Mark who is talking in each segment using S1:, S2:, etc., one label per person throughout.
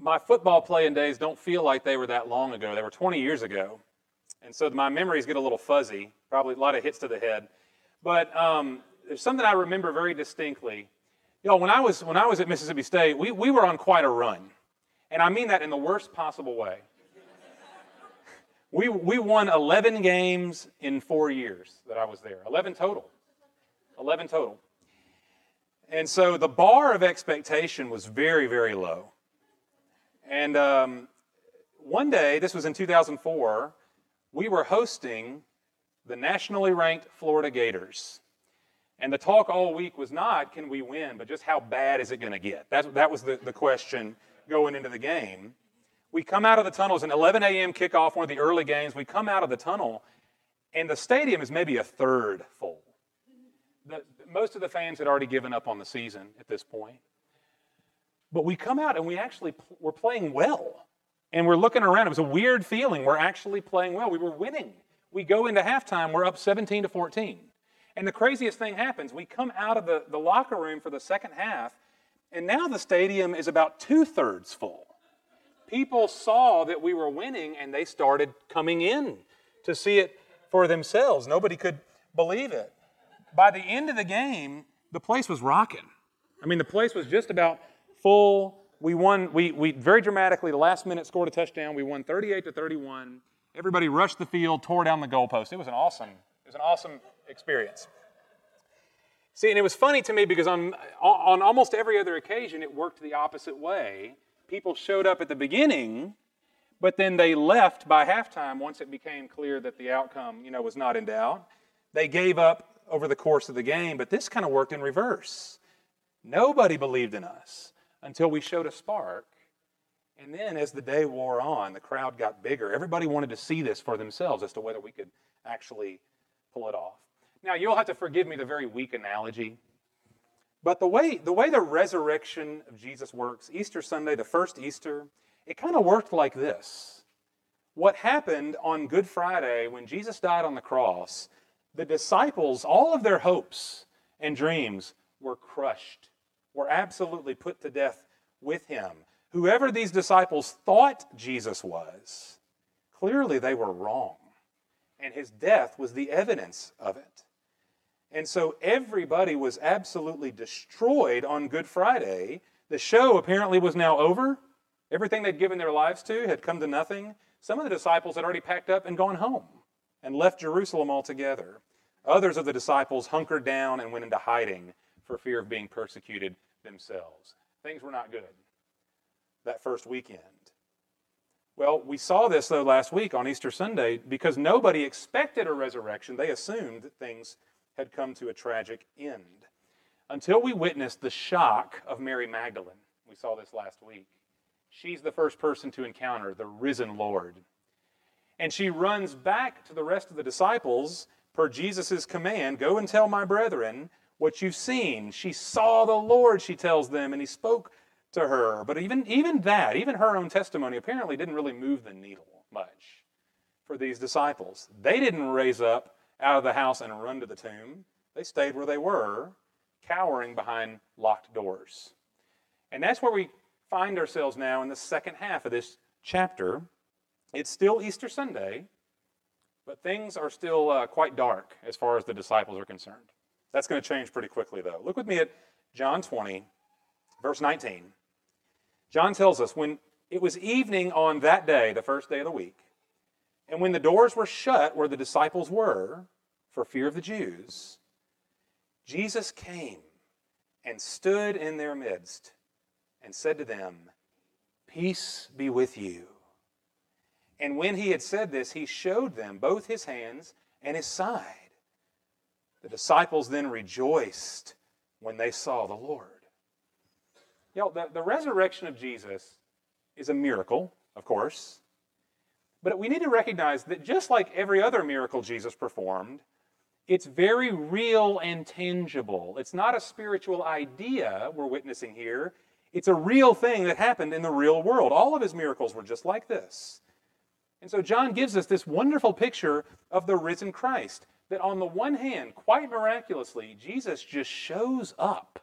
S1: my football playing days don't feel like they were that long ago. They were 20 years ago. And so my memories get a little fuzzy, probably a lot of hits to the head. But um, there's something I remember very distinctly. You know, when I was, when I was at Mississippi State, we, we were on quite a run. And I mean that in the worst possible way. we, we won 11 games in four years that I was there, 11 total. 11 total. And so the bar of expectation was very, very low. And um, one day, this was in 2004, we were hosting the nationally ranked Florida Gators. And the talk all week was not, can we win, but just how bad is it going to get? That, that was the, the question going into the game. We come out of the tunnels, an 11 a.m. kickoff, one of the early games. We come out of the tunnel, and the stadium is maybe a third full. The, most of the fans had already given up on the season at this point. But we come out and we actually we're playing well. And we're looking around. It was a weird feeling. We're actually playing well. We were winning. We go into halftime, we're up 17 to 14. And the craziest thing happens. We come out of the, the locker room for the second half, and now the stadium is about two thirds full. People saw that we were winning and they started coming in to see it for themselves. Nobody could believe it. By the end of the game, the place was rocking. I mean, the place was just about full. We won, we, we very dramatically, the last minute scored a touchdown. We won 38 to 31. Everybody rushed the field, tore down the goalpost. It was an awesome, it was an awesome experience. See, and it was funny to me because on, on almost every other occasion, it worked the opposite way. People showed up at the beginning, but then they left by halftime once it became clear that the outcome, you know, was not in doubt. They gave up over the course of the game, but this kind of worked in reverse. Nobody believed in us until we showed a spark. And then as the day wore on, the crowd got bigger. Everybody wanted to see this for themselves as to whether we could actually pull it off. Now, you'll have to forgive me the very weak analogy. But the way, the way the resurrection of Jesus works, Easter Sunday, the first Easter, it kind of worked like this. What happened on Good Friday when Jesus died on the cross, the disciples, all of their hopes and dreams were crushed were absolutely put to death with him. Whoever these disciples thought Jesus was, clearly they were wrong. And his death was the evidence of it. And so everybody was absolutely destroyed on Good Friday. The show apparently was now over. Everything they'd given their lives to had come to nothing. Some of the disciples had already packed up and gone home and left Jerusalem altogether. Others of the disciples hunkered down and went into hiding for fear of being persecuted themselves. Things were not good that first weekend. Well, we saw this, though, last week on Easter Sunday because nobody expected a resurrection. They assumed that things had come to a tragic end until we witnessed the shock of Mary Magdalene. We saw this last week. She's the first person to encounter the risen Lord. And she runs back to the rest of the disciples per Jesus' command go and tell my brethren what you've seen. She saw the Lord, she tells them, and he spoke to her. But even, even that, even her own testimony, apparently didn't really move the needle much for these disciples. They didn't raise up out of the house and run to the tomb, they stayed where they were, cowering behind locked doors. And that's where we find ourselves now in the second half of this chapter. It's still Easter Sunday, but things are still uh, quite dark as far as the disciples are concerned. That's going to change pretty quickly, though. Look with me at John 20, verse 19. John tells us when it was evening on that day, the first day of the week, and when the doors were shut where the disciples were for fear of the Jews, Jesus came and stood in their midst and said to them, Peace be with you. And when he had said this, he showed them both his hands and his side. The disciples then rejoiced when they saw the Lord. You know, the, the resurrection of Jesus is a miracle, of course. But we need to recognize that just like every other miracle Jesus performed, it's very real and tangible. It's not a spiritual idea we're witnessing here. It's a real thing that happened in the real world. All of his miracles were just like this. And so John gives us this wonderful picture of the risen Christ that on the one hand, quite miraculously, Jesus just shows up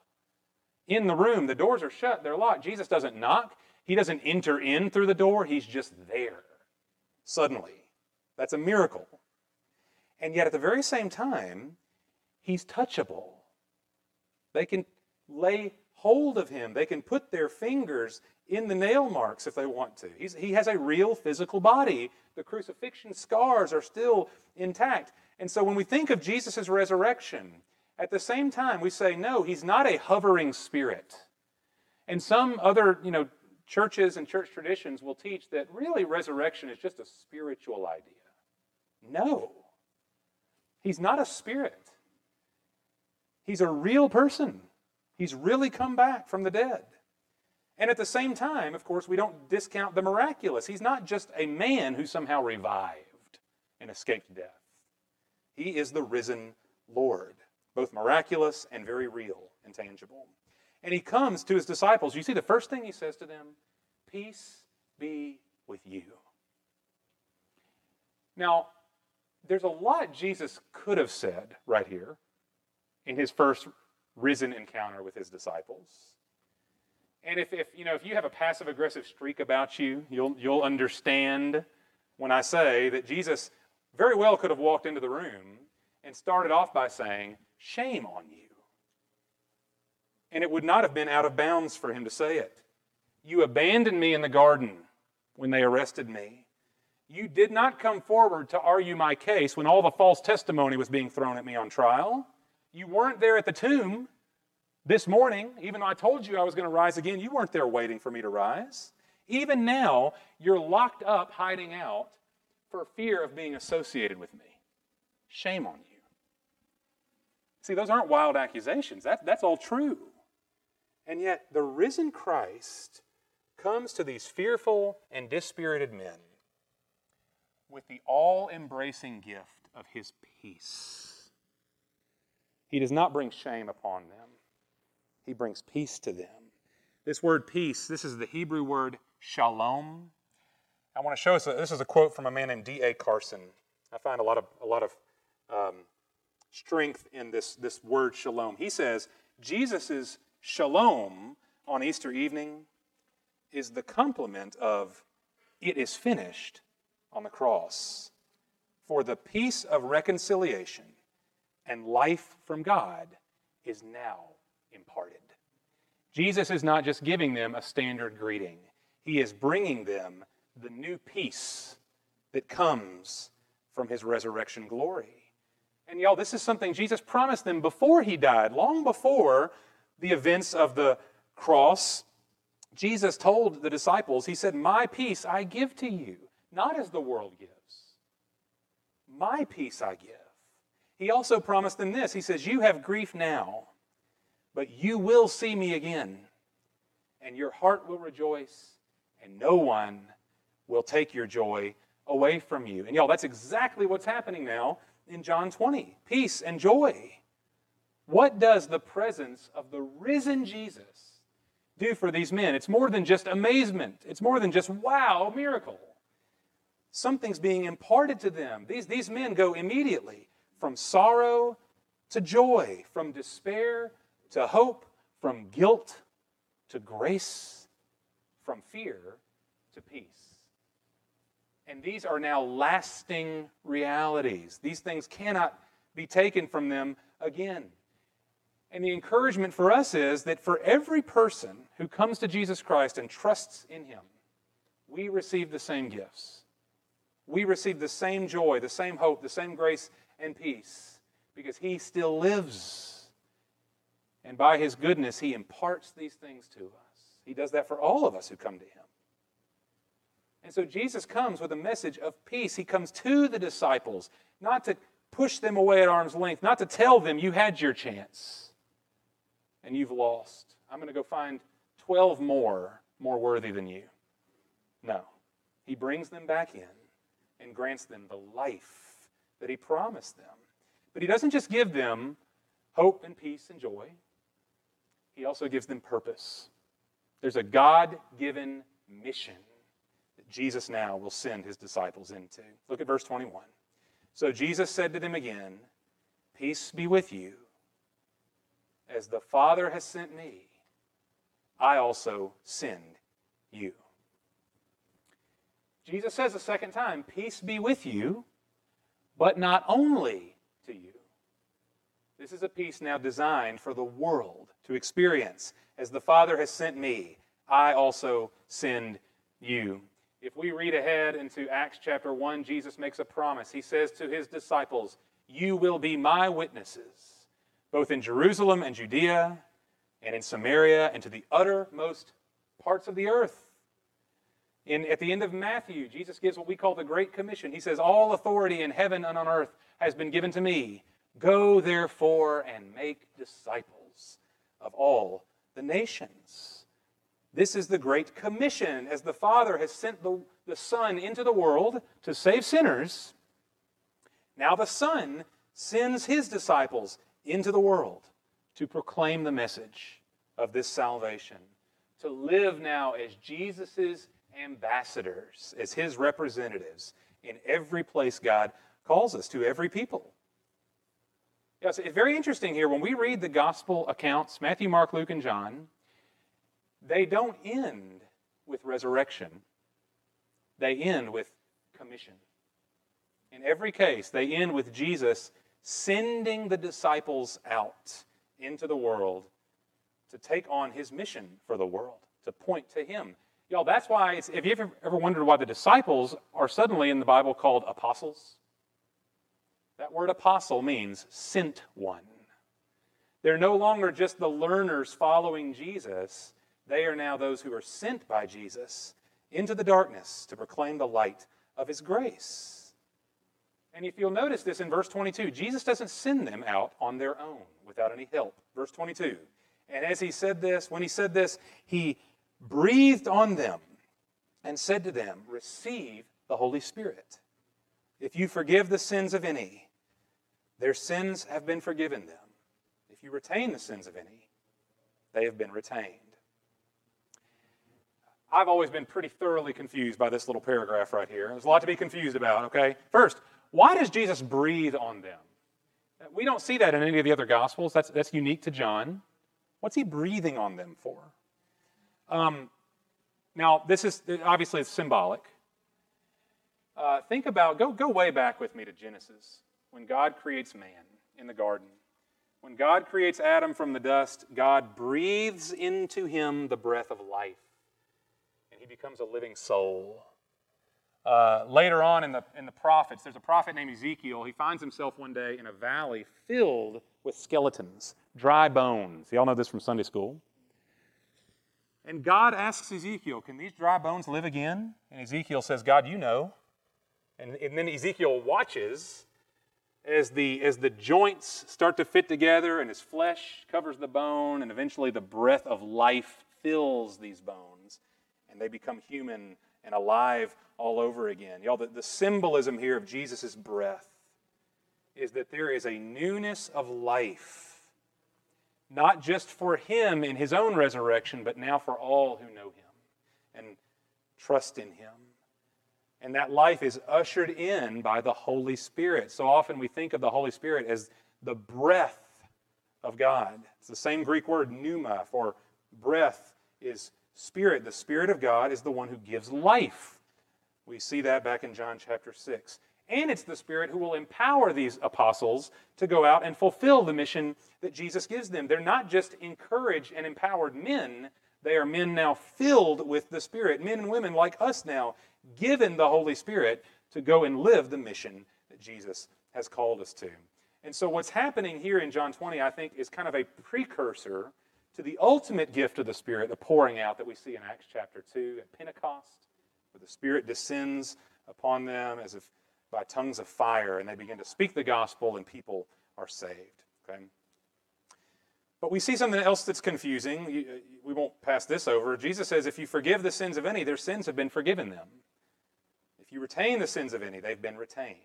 S1: in the room. The doors are shut, they're locked. Jesus doesn't knock, He doesn't enter in through the door, he's just there. Suddenly. That's a miracle. And yet, at the very same time, he's touchable. They can lay hold of him, they can put their fingers in the nail marks if they want to. He's, he has a real physical body. The crucifixion scars are still intact. And so, when we think of Jesus' resurrection, at the same time, we say, no, he's not a hovering spirit. And some other, you know, churches and church traditions will teach that really resurrection is just a spiritual idea. No. He's not a spirit. He's a real person. He's really come back from the dead. And at the same time, of course, we don't discount the miraculous. He's not just a man who somehow revived and escaped death. He is the risen Lord, both miraculous and very real and tangible. And he comes to his disciples. You see, the first thing he says to them Peace be with you. Now, there's a lot Jesus could have said right here in his first risen encounter with his disciples. And if, if you know if you have a passive aggressive streak about you, you'll you'll understand when I say that Jesus very well could have walked into the room and started off by saying, Shame on you. And it would not have been out of bounds for him to say it. You abandoned me in the garden when they arrested me. You did not come forward to argue my case when all the false testimony was being thrown at me on trial. You weren't there at the tomb this morning, even though I told you I was going to rise again. You weren't there waiting for me to rise. Even now, you're locked up, hiding out for fear of being associated with me. Shame on you. See, those aren't wild accusations. That, that's all true. And yet, the risen Christ comes to these fearful and dispirited men with the all embracing gift of his peace. He does not bring shame upon them, he brings peace to them. This word peace, this is the Hebrew word shalom. I want to show us, this is a quote from a man named D.A. Carson. I find a lot of, a lot of um, strength in this, this word shalom. He says, Jesus' shalom on Easter evening is the complement of it is finished on the cross. For the peace of reconciliation and life from God is now imparted. Jesus is not just giving them a standard greeting, He is bringing them the new peace that comes from His resurrection glory. And y'all, this is something Jesus promised them before He died, long before the events of the cross. Jesus told the disciples, He said, My peace I give to you not as the world gives. My peace I give. He also promised them this He says, You have grief now, but you will see me again, and your heart will rejoice, and no one will take your joy away from you. And y'all, that's exactly what's happening now in John 20 peace and joy. What does the presence of the risen Jesus do for these men? It's more than just amazement, it's more than just wow, miracle something's being imparted to them. These, these men go immediately from sorrow to joy, from despair to hope, from guilt to grace, from fear to peace. And these are now lasting realities. These things cannot be taken from them again. And the encouragement for us is that for every person who comes to Jesus Christ and trusts in him, we receive the same gifts we receive the same joy, the same hope, the same grace and peace because He still lives. And by His goodness, He imparts these things to us. He does that for all of us who come to Him. And so Jesus comes with a message of peace. He comes to the disciples, not to push them away at arm's length, not to tell them you had your chance and you've lost. I'm going to go find 12 more more worthy than you. No. He brings them back in and grants them the life that He promised them. But He doesn't just give them hope and peace and joy, He also gives them purpose. There's a God given mission that Jesus now will send His disciples into. Look at verse 21. So Jesus said to them again, Peace be with you. As the Father has sent me, I also send you. Jesus says a second time, Peace be with you, but not only to you. This is a peace now designed for the world to experience. As the Father has sent me, I also send you. If we read ahead into Acts chapter 1, Jesus makes a promise. He says to his disciples, You will be my witnesses, both in Jerusalem and Judea, and in Samaria, and to the uttermost parts of the earth. In, at the end of Matthew, Jesus gives what we call the Great Commission. He says, All authority in heaven and on earth has been given to me. Go therefore and make disciples of all the nations. This is the Great Commission. As the Father has sent the, the Son into the world to save sinners, now the Son sends his disciples into the world to proclaim the message of this salvation, to live now as Jesus' ambassadors, as his representatives in every place God calls us to, every people. Yes, it's very interesting here. When we read the gospel accounts, Matthew, Mark, Luke, and John, they don't end with resurrection, they end with commission. In every case, they end with Jesus sending the disciples out into the world to take on his mission for the world, to point to him. Y'all, that's why, if you ever, ever wondered why the disciples are suddenly in the Bible called apostles, that word apostle means sent one. They're no longer just the learners following Jesus, they are now those who are sent by Jesus into the darkness to proclaim the light of his grace. And if you'll notice this in verse 22, Jesus doesn't send them out on their own without any help. Verse 22. And as he said this, when he said this, he breathed on them and said to them, Receive the Holy Spirit. If you forgive the sins of any, their sins have been forgiven them. If you retain the sins of any, they have been retained. I've always been pretty thoroughly confused by this little paragraph right here. There's a lot to be confused about, okay? First, why does Jesus breathe on them? We don't see that in any of the other Gospels. That's, that's unique to John. What's he breathing on them for? Um, now, this is obviously it's symbolic. Uh, think about, go, go way back with me to Genesis when God creates man in the garden. When God creates Adam from the dust, God breathes into him the breath of life, and he becomes a living soul. Uh, later on in the, in the prophets, there's a prophet named Ezekiel. He finds himself one day in a valley filled with skeletons, dry bones. Y'all know this from Sunday school. And God asks Ezekiel, Can these dry bones live again? And Ezekiel says, God, you know. And, and then Ezekiel watches as the, as the joints start to fit together and his flesh covers the bone, and eventually the breath of life fills these bones, and they become human and alive all over again. Y'all, the, the symbolism here of Jesus' breath is that there is a newness of life, not just for him in his own resurrection, but now for all who know him and trust in him. And that life is ushered in by the Holy Spirit. So often we think of the Holy Spirit as the breath of God. It's the same Greek word, pneuma, for breath is spirit. The Spirit of God is the one who gives life. We see that back in John chapter 6. And it's the Spirit who will empower these apostles to go out and fulfill the mission that Jesus gives them. They're not just encouraged and empowered men, they are men now filled with the Spirit, men and women like us now, given the Holy Spirit to go and live the mission that Jesus has called us to. And so, what's happening here in John 20, I think, is kind of a precursor to the ultimate gift of the Spirit, the pouring out that we see in Acts chapter 2 at Pentecost, where the Spirit descends upon them as if by tongues of fire, and they begin to speak the gospel, and people are saved. Okay? But we see something else that's confusing. Uh, we won't pass this over. Jesus says, If you forgive the sins of any, their sins have been forgiven them. If you retain the sins of any, they've been retained.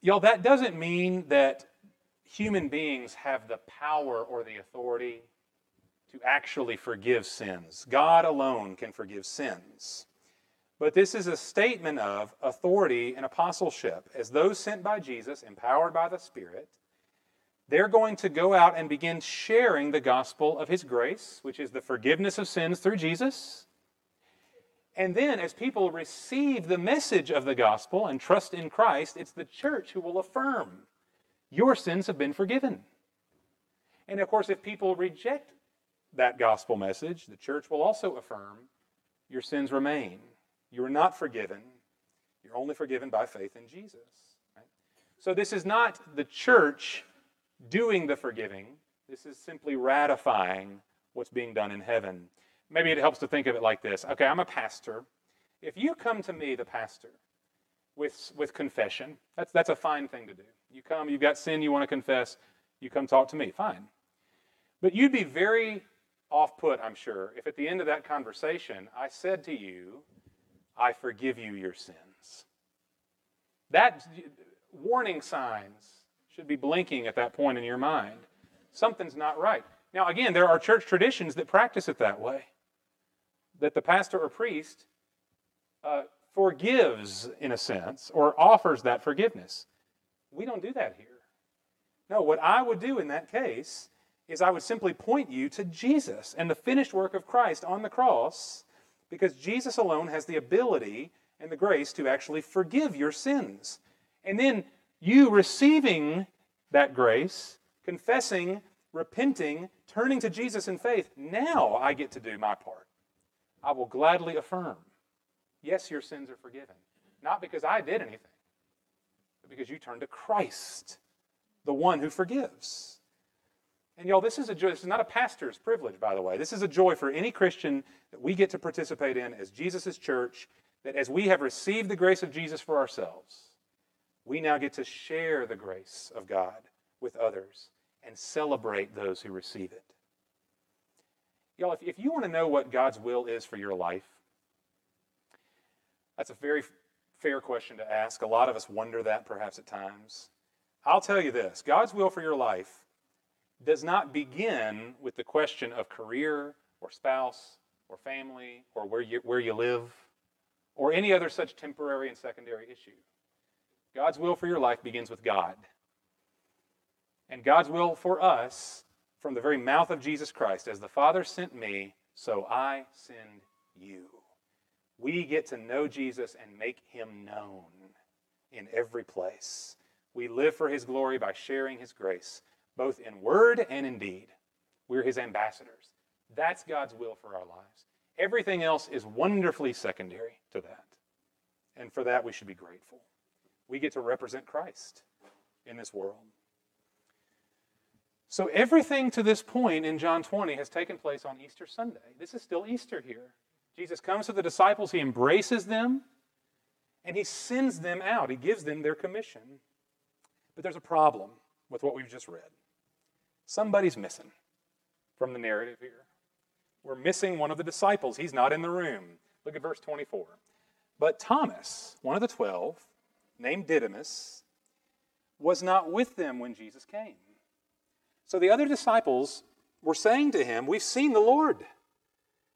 S1: Y'all, that doesn't mean that human beings have the power or the authority to actually forgive sins. God alone can forgive sins. But this is a statement of authority and apostleship. As those sent by Jesus, empowered by the Spirit, they're going to go out and begin sharing the gospel of his grace, which is the forgiveness of sins through Jesus, And then, as people receive the message of the gospel and trust in Christ, it's the church who will affirm your sins have been forgiven. And of course, if people reject that gospel message, the church will also affirm your sins remain. You are not forgiven. You're only forgiven by faith in Jesus. Right? So, this is not the church doing the forgiving, this is simply ratifying what's being done in heaven. Maybe it helps to think of it like this okay, I'm a pastor. If you come to me, the pastor, with, with confession, that's, that's a fine thing to do. You come, you've got sin you want to confess, you come talk to me, fine. But you'd be very off put, I'm sure, if at the end of that conversation I said to you, I forgive you your sins. That warning signs should be blinking at that point in your mind. Something's not right. Now, again, there are church traditions that practice it that way that the pastor or priest uh, forgives, in a sense, or offers that forgiveness. We don't do that here. No, what I would do in that case is I would simply point you to Jesus and the finished work of Christ on the cross because Jesus alone has the ability and the grace to actually forgive your sins. And then you receiving that grace, confessing, repenting, turning to Jesus in faith, now I get to do my part. I will gladly affirm yes, your sins are forgiven. Not because I did anything, but because you turned to Christ, the one who forgives. And y'all, this is a joy. This is not a pastor's privilege, by the way. This is a joy for any Christian that we get to participate in as Jesus' church, that as we have received the grace of Jesus for ourselves, we now get to share the grace of God with others and celebrate those who receive it. Y'all, if, if you want to know what God's will is for your life, that's a very fair question to ask. A lot of us wonder that perhaps at times. I'll tell you this God's will for your life does not begin with the question of career or spouse or family or where you, where you live or any other such temporary and secondary issue. God's will for your life begins with God. And God's will for us from the very mouth of Jesus Christ as the Father sent me, so I send you. We get to know Jesus and make him known in every place. We live for his glory by sharing his grace, both in word and in deed. We're his ambassadors. That's God's will for our lives. Everything else is wonderfully secondary to that. And for that, we should be grateful. We get to represent Christ in this world. So, everything to this point in John 20 has taken place on Easter Sunday. This is still Easter here. Jesus comes to the disciples, he embraces them, and he sends them out. He gives them their commission. But there's a problem with what we've just read. Somebody's missing from the narrative here. We're missing one of the disciples. He's not in the room. Look at verse 24. But Thomas, one of the twelve, named Didymus, was not with them when Jesus came. So the other disciples were saying to him, We've seen the Lord.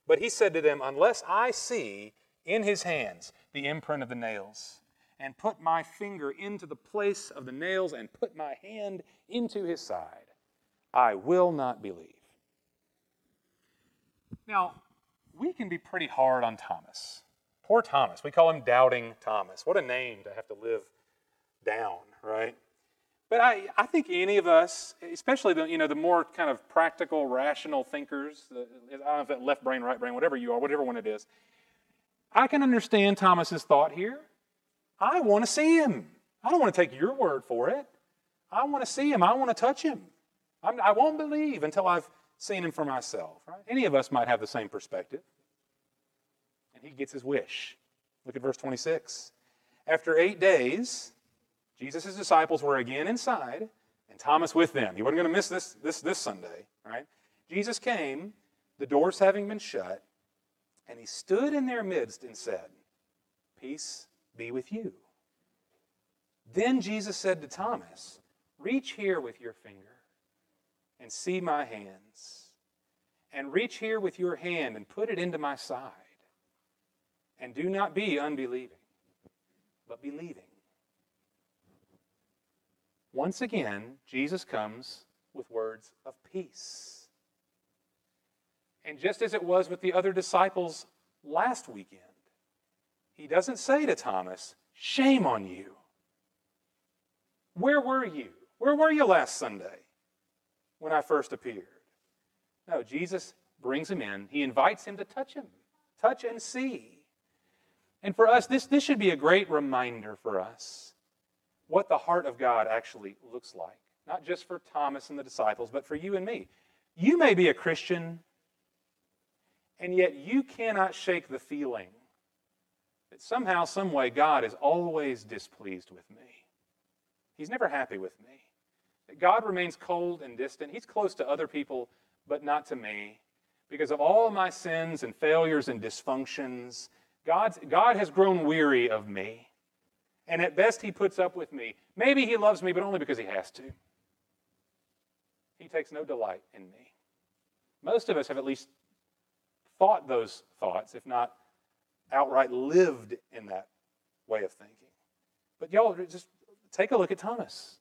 S1: But he said to them, Unless I see in his hands the imprint of the nails, and put my finger into the place of the nails, and put my hand into his side, I will not believe. Now, we can be pretty hard on Thomas. Poor Thomas. We call him Doubting Thomas. What a name to have to live down, right? But I, I think any of us, especially the, you know, the more kind of practical, rational thinkers, the, I don't know if that left brain, right brain, whatever you are, whatever one it is, I can understand Thomas's thought here. I want to see him. I don't want to take your word for it. I want to see him. I want to touch him. I'm, I will not believe until I've seen him for myself. Right? Any of us might have the same perspective. And he gets his wish. Look at verse 26. After eight days, Jesus' disciples were again inside, and Thomas with them. He wasn't going to miss this, this, this Sunday, right? Jesus came, the doors having been shut, and he stood in their midst and said, Peace be with you. Then Jesus said to Thomas, Reach here with your finger and see my hands, and reach here with your hand and put it into my side. And do not be unbelieving, but believing. Once again, Jesus comes with words of peace. And just as it was with the other disciples last weekend, he doesn't say to Thomas, Shame on you. Where were you? Where were you last Sunday when I first appeared? No, Jesus brings him in. He invites him to touch him, touch and see. And for us, this, this should be a great reminder for us what the heart of God actually looks like. Not just for Thomas and the disciples, but for you and me. You may be a Christian, and yet you cannot shake the feeling that somehow, some way, God is always displeased with me. He's never happy with me. That God remains cold and distant. He's close to other people, but not to me. Because of all my sins and failures and dysfunctions, God's, God has grown weary of me. And at best, He puts up with me. Maybe He loves me, but only because He has to. He takes no delight in me. Most of us have at least thought those thoughts, if not outright lived in that way of thinking. But y'all, just take a look at Thomas.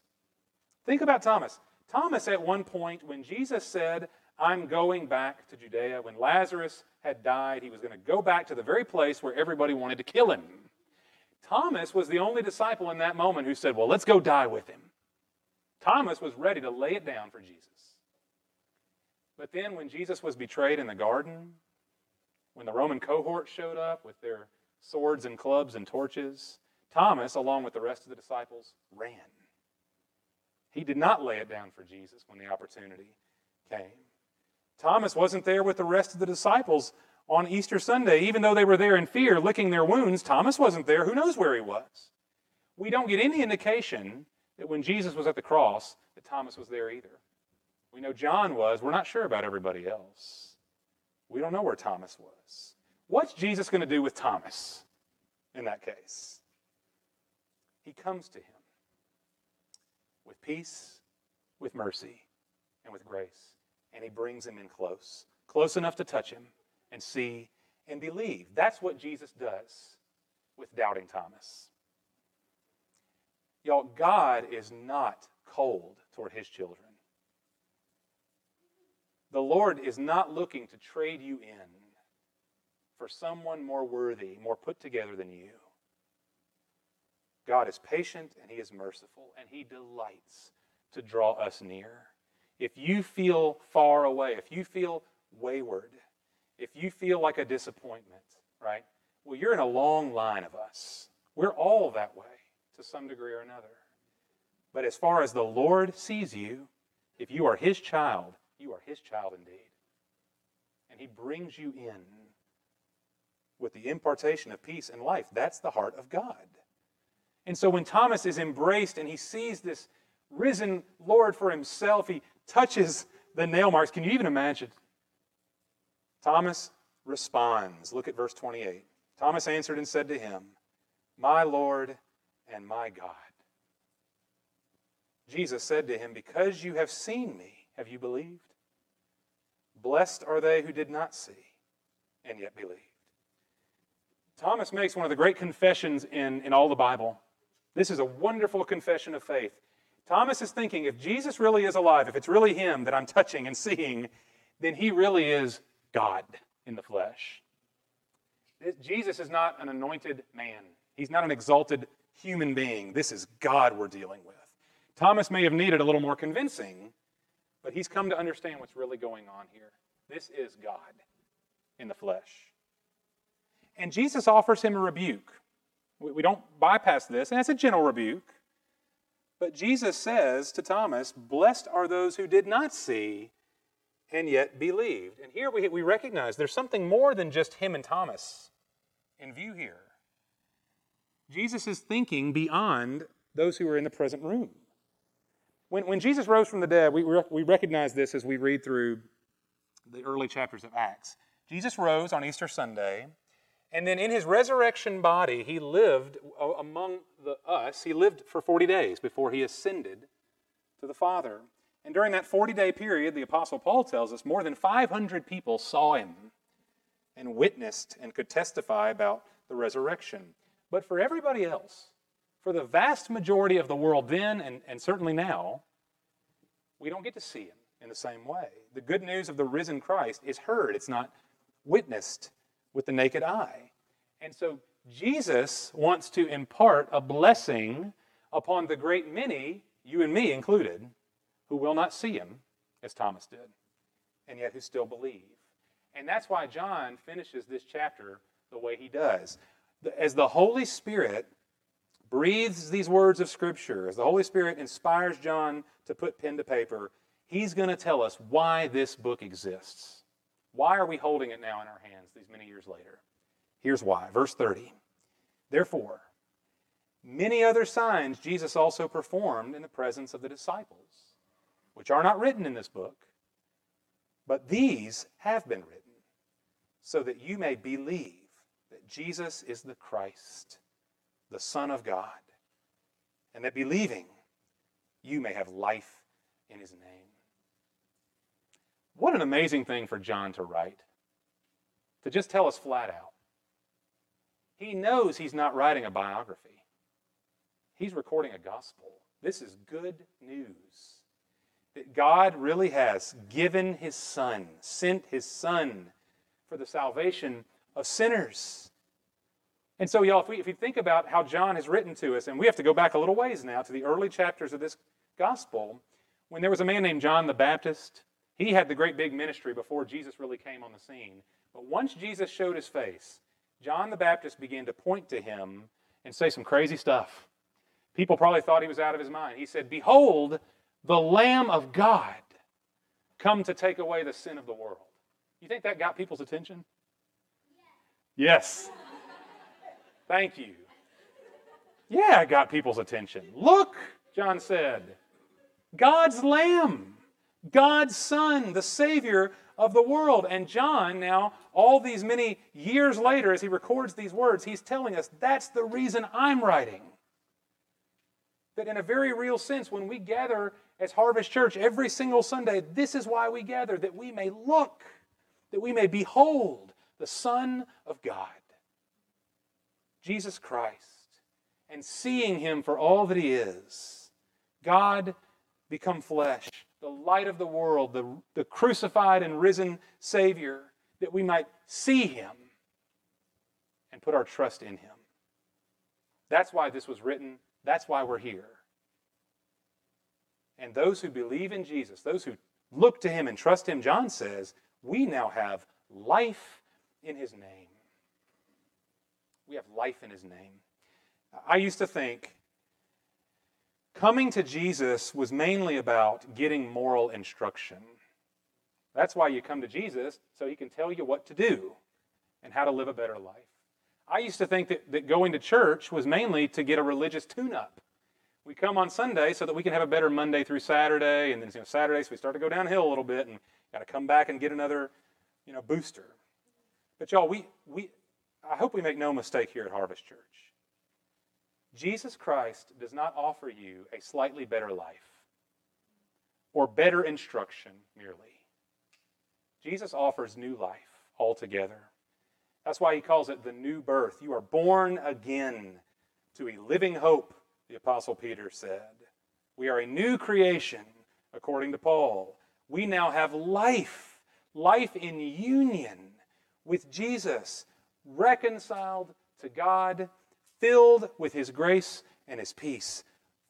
S1: Think about Thomas. Thomas, at one point, when Jesus said, I'm going back to Judea, when Lazarus had died, he was going to go back to the very place where everybody wanted to kill him. Thomas was the only disciple in that moment who said, Well, let's go die with him. Thomas was ready to lay it down for Jesus. But then, when Jesus was betrayed in the garden, when the Roman cohort showed up with their swords and clubs and torches, Thomas, along with the rest of the disciples, ran. He did not lay it down for Jesus when the opportunity came. Thomas wasn't there with the rest of the disciples on Easter Sunday. Even though they were there in fear, licking their wounds, Thomas wasn't there. Who knows where he was? We don't get any indication that when Jesus was at the cross, that Thomas was there either. We know John was. We're not sure about everybody else. We don't know where Thomas was. What's Jesus going to do with Thomas in that case? He comes to him with peace, with mercy, and with grace. And he brings him in close, close enough to touch him and see and believe. That's what Jesus does with doubting Thomas. Y'all, God is not cold toward his children. The Lord is not looking to trade you in for someone more worthy, more put together than you. God is patient and He is merciful, and He delights to draw us near. If you feel far away, if you feel wayward, if you feel like a disappointment, right? Well, you're in a long line of us. We're all that way to some degree or another. But as far as the Lord sees you, if you are His child, you are His child indeed. And He brings you in with the impartation of peace and life. That's the heart of God. And so when Thomas is embraced and he sees this risen Lord for himself, he touches the nail marks. Can you even imagine? Thomas responds. Look at verse 28. Thomas answered and said to him, My Lord and my God. Jesus said to him, Because you have seen me, have you believed? Blessed are they who did not see and yet believed. Thomas makes one of the great confessions in, in all the Bible. This is a wonderful confession of faith. Thomas is thinking if Jesus really is alive, if it's really him that I'm touching and seeing, then he really is God in the flesh. Jesus is not an anointed man, he's not an exalted human being. This is God we're dealing with. Thomas may have needed a little more convincing, but he's come to understand what's really going on here. This is God in the flesh. And Jesus offers him a rebuke. We don't bypass this, and it's a gentle rebuke. But Jesus says to Thomas, Blessed are those who did not see and yet believed. And here we, we recognize there's something more than just him and Thomas in view here. Jesus is thinking beyond those who are in the present room. When, when Jesus rose from the dead, we, we recognize this as we read through the early chapters of Acts. Jesus rose on Easter Sunday, and then in his resurrection body, he lived among the, us. He lived for 40 days before he ascended to the Father. And during that 40 day period, the Apostle Paul tells us more than 500 people saw him and witnessed and could testify about the resurrection. But for everybody else, for the vast majority of the world then and, and certainly now, we don't get to see him in the same way. The good news of the risen Christ is heard, it's not witnessed with the naked eye. And so Jesus wants to impart a blessing upon the great many, you and me included, who will not see him, as Thomas did, and yet who still believe. And that's why John finishes this chapter the way he does. As the Holy Spirit breathes these words of Scripture, as the Holy Spirit inspires John to put pen to paper, he's going to tell us why this book exists. Why are we holding it now in our hands these many years later? Here's why. Verse 30. Therefore, many other signs Jesus also performed in the presence of the disciples, which are not written in this book, but these have been written, so that you may believe that Jesus is the Christ, the Son of God, and that believing you may have life in his name. What an amazing thing for John to write, to just tell us flat out. He knows he's not writing a biography, he's recording a gospel. This is good news. That God really has given his Son, sent his Son for the salvation of sinners. And so, y'all, if we, if we think about how John has written to us, and we have to go back a little ways now to the early chapters of this gospel, when there was a man named John the Baptist, he had the great big ministry before Jesus really came on the scene. But once Jesus showed his face, John the Baptist began to point to him and say some crazy stuff. People probably thought he was out of his mind. He said, Behold, the Lamb of God come to take away the sin of the world. You think that got people's attention? Yes. Thank you. Yeah, it got people's attention. Look, John said, God's Lamb, God's Son, the Savior of the world. And John, now, all these many years later, as he records these words, he's telling us that's the reason I'm writing. That in a very real sense, when we gather as Harvest Church every single Sunday, this is why we gather, that we may look, that we may behold the Son of God, Jesus Christ, and seeing him for all that he is. God become flesh, the light of the world, the, the crucified and risen Savior, that we might see him and put our trust in him. That's why this was written. That's why we're here. And those who believe in Jesus, those who look to him and trust him, John says, we now have life in his name. We have life in his name. I used to think coming to Jesus was mainly about getting moral instruction. That's why you come to Jesus, so he can tell you what to do and how to live a better life. I used to think that, that going to church was mainly to get a religious tune up. We come on Sunday so that we can have a better Monday through Saturday, and then you know, Saturdays we start to go downhill a little bit and got to come back and get another you know, booster. But y'all, we, we, I hope we make no mistake here at Harvest Church. Jesus Christ does not offer you a slightly better life or better instruction merely. Jesus offers new life altogether. That's why he calls it the new birth. You are born again to a living hope, the Apostle Peter said. We are a new creation, according to Paul. We now have life, life in union with Jesus, reconciled to God filled with His grace and His peace,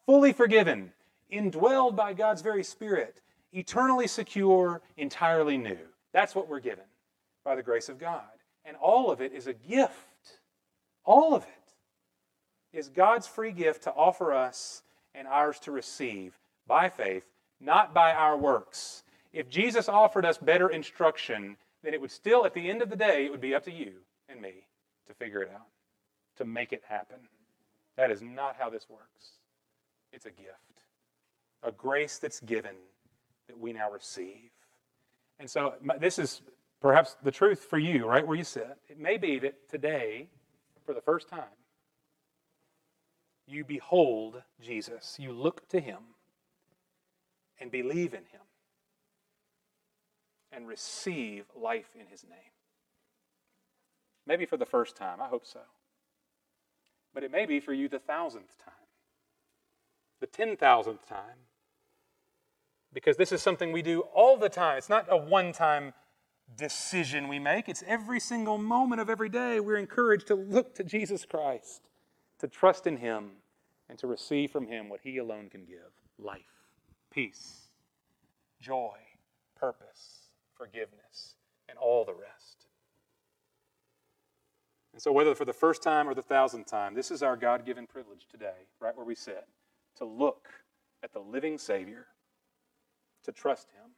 S1: fully forgiven, indwelled by God's very Spirit, eternally secure, entirely new. That's what we're given by the grace of God. And all of it is a gift. All of it is God's free gift to offer us and ours to receive by faith, not by our works. If Jesus offered us better instruction, then it would still, at the end of the day, it would be up to you and me to figure it out to make it happen. That is not how this works. It's a gift, a grace that's given that we now receive. And so this is perhaps the truth for you, right where you sit. It may be that today, for the first time, you behold Jesus, you look to him and believe in him and receive life in his name. Maybe for the first time. I hope so but it may be for you the thousandth time, the ten thousandth time. Because this is something we do all the time. It's not a one time decision we make. It's every single moment of every day we're encouraged to look to Jesus Christ, to trust in Him, and to receive from Him what He alone can give life, peace, joy, purpose, forgiveness, and all the rest. And so, whether for the first time or the thousandth time, this is our God given privilege today, right where we sit, to look at the living Savior, to trust Him,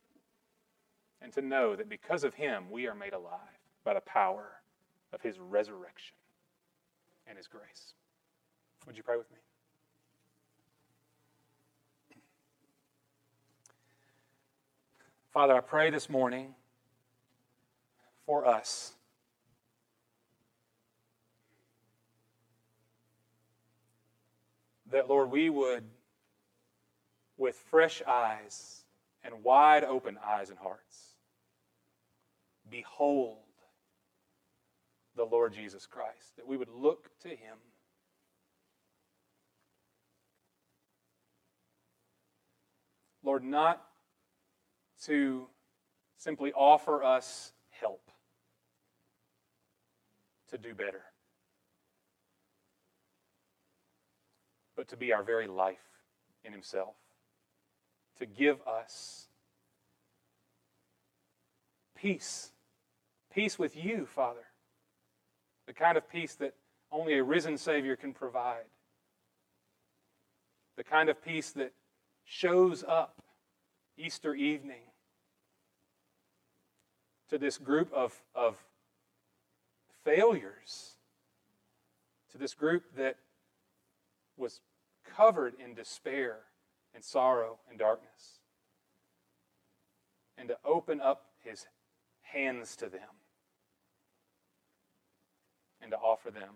S1: and to know that because of Him we are made alive by the power of His resurrection and His grace. Would you pray with me? Father, I pray this morning for us. That, Lord, we would, with fresh eyes and wide open eyes and hearts, behold the Lord Jesus Christ, that we would look to him. Lord, not to simply offer us help to do better, but to be our very life in Himself, to give us peace. Peace with you, Father. The kind of peace that only a risen Savior can provide. The kind of peace that shows up Easter evening to this group of, of failures, to this group that was covered in despair and sorrow and darkness, and to open up his hands to them and to offer them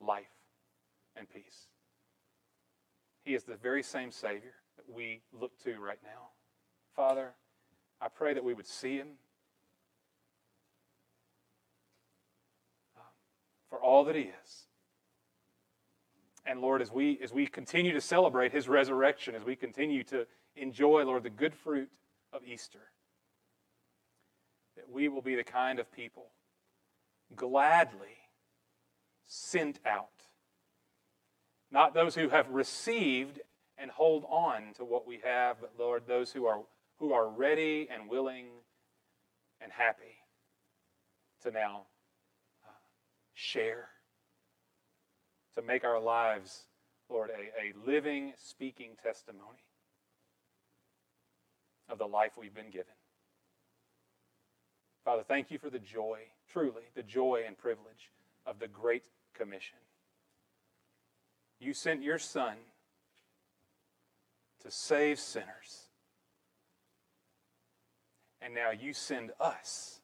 S1: life and peace. He is the very same Savior that we look to right now. Father, I pray that we would see him um, for all that he is. And Lord, as we as we continue to celebrate his resurrection, as we continue to enjoy, Lord, the good fruit of Easter, that we will be the kind of people gladly sent out. Not those who have received and hold on to what we have, but Lord, those who are who are ready and willing and happy to now uh, share, to make our lives, Lord, a, a living, speaking testimony of the life we've been given. Father, thank you for the joy, truly, the joy and privilege of the Great Commission. You sent your Son to save sinners. And now you send us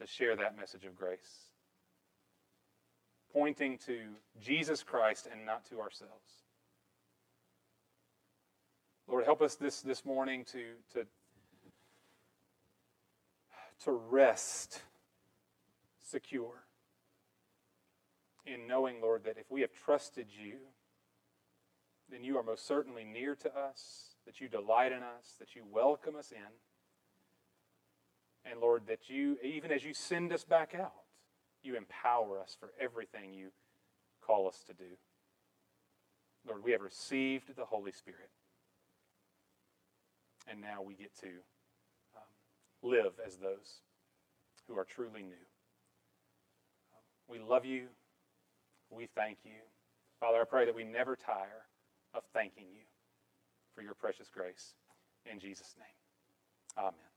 S1: to share that message of grace, pointing to Jesus Christ and not to ourselves. Lord, help us this, this morning to, to, to rest secure in knowing, Lord, that if we have trusted you, then you are most certainly near to us that you delight in us, that you welcome us in. And Lord, that you, even as you send us back out, you empower us for everything you call us to do. Lord, we have received the Holy Spirit. And now we get to um, live as those who are truly new. we love you. We thank you. Father, I pray that we never tire of thanking you for your precious grace. In Jesus' name, amen.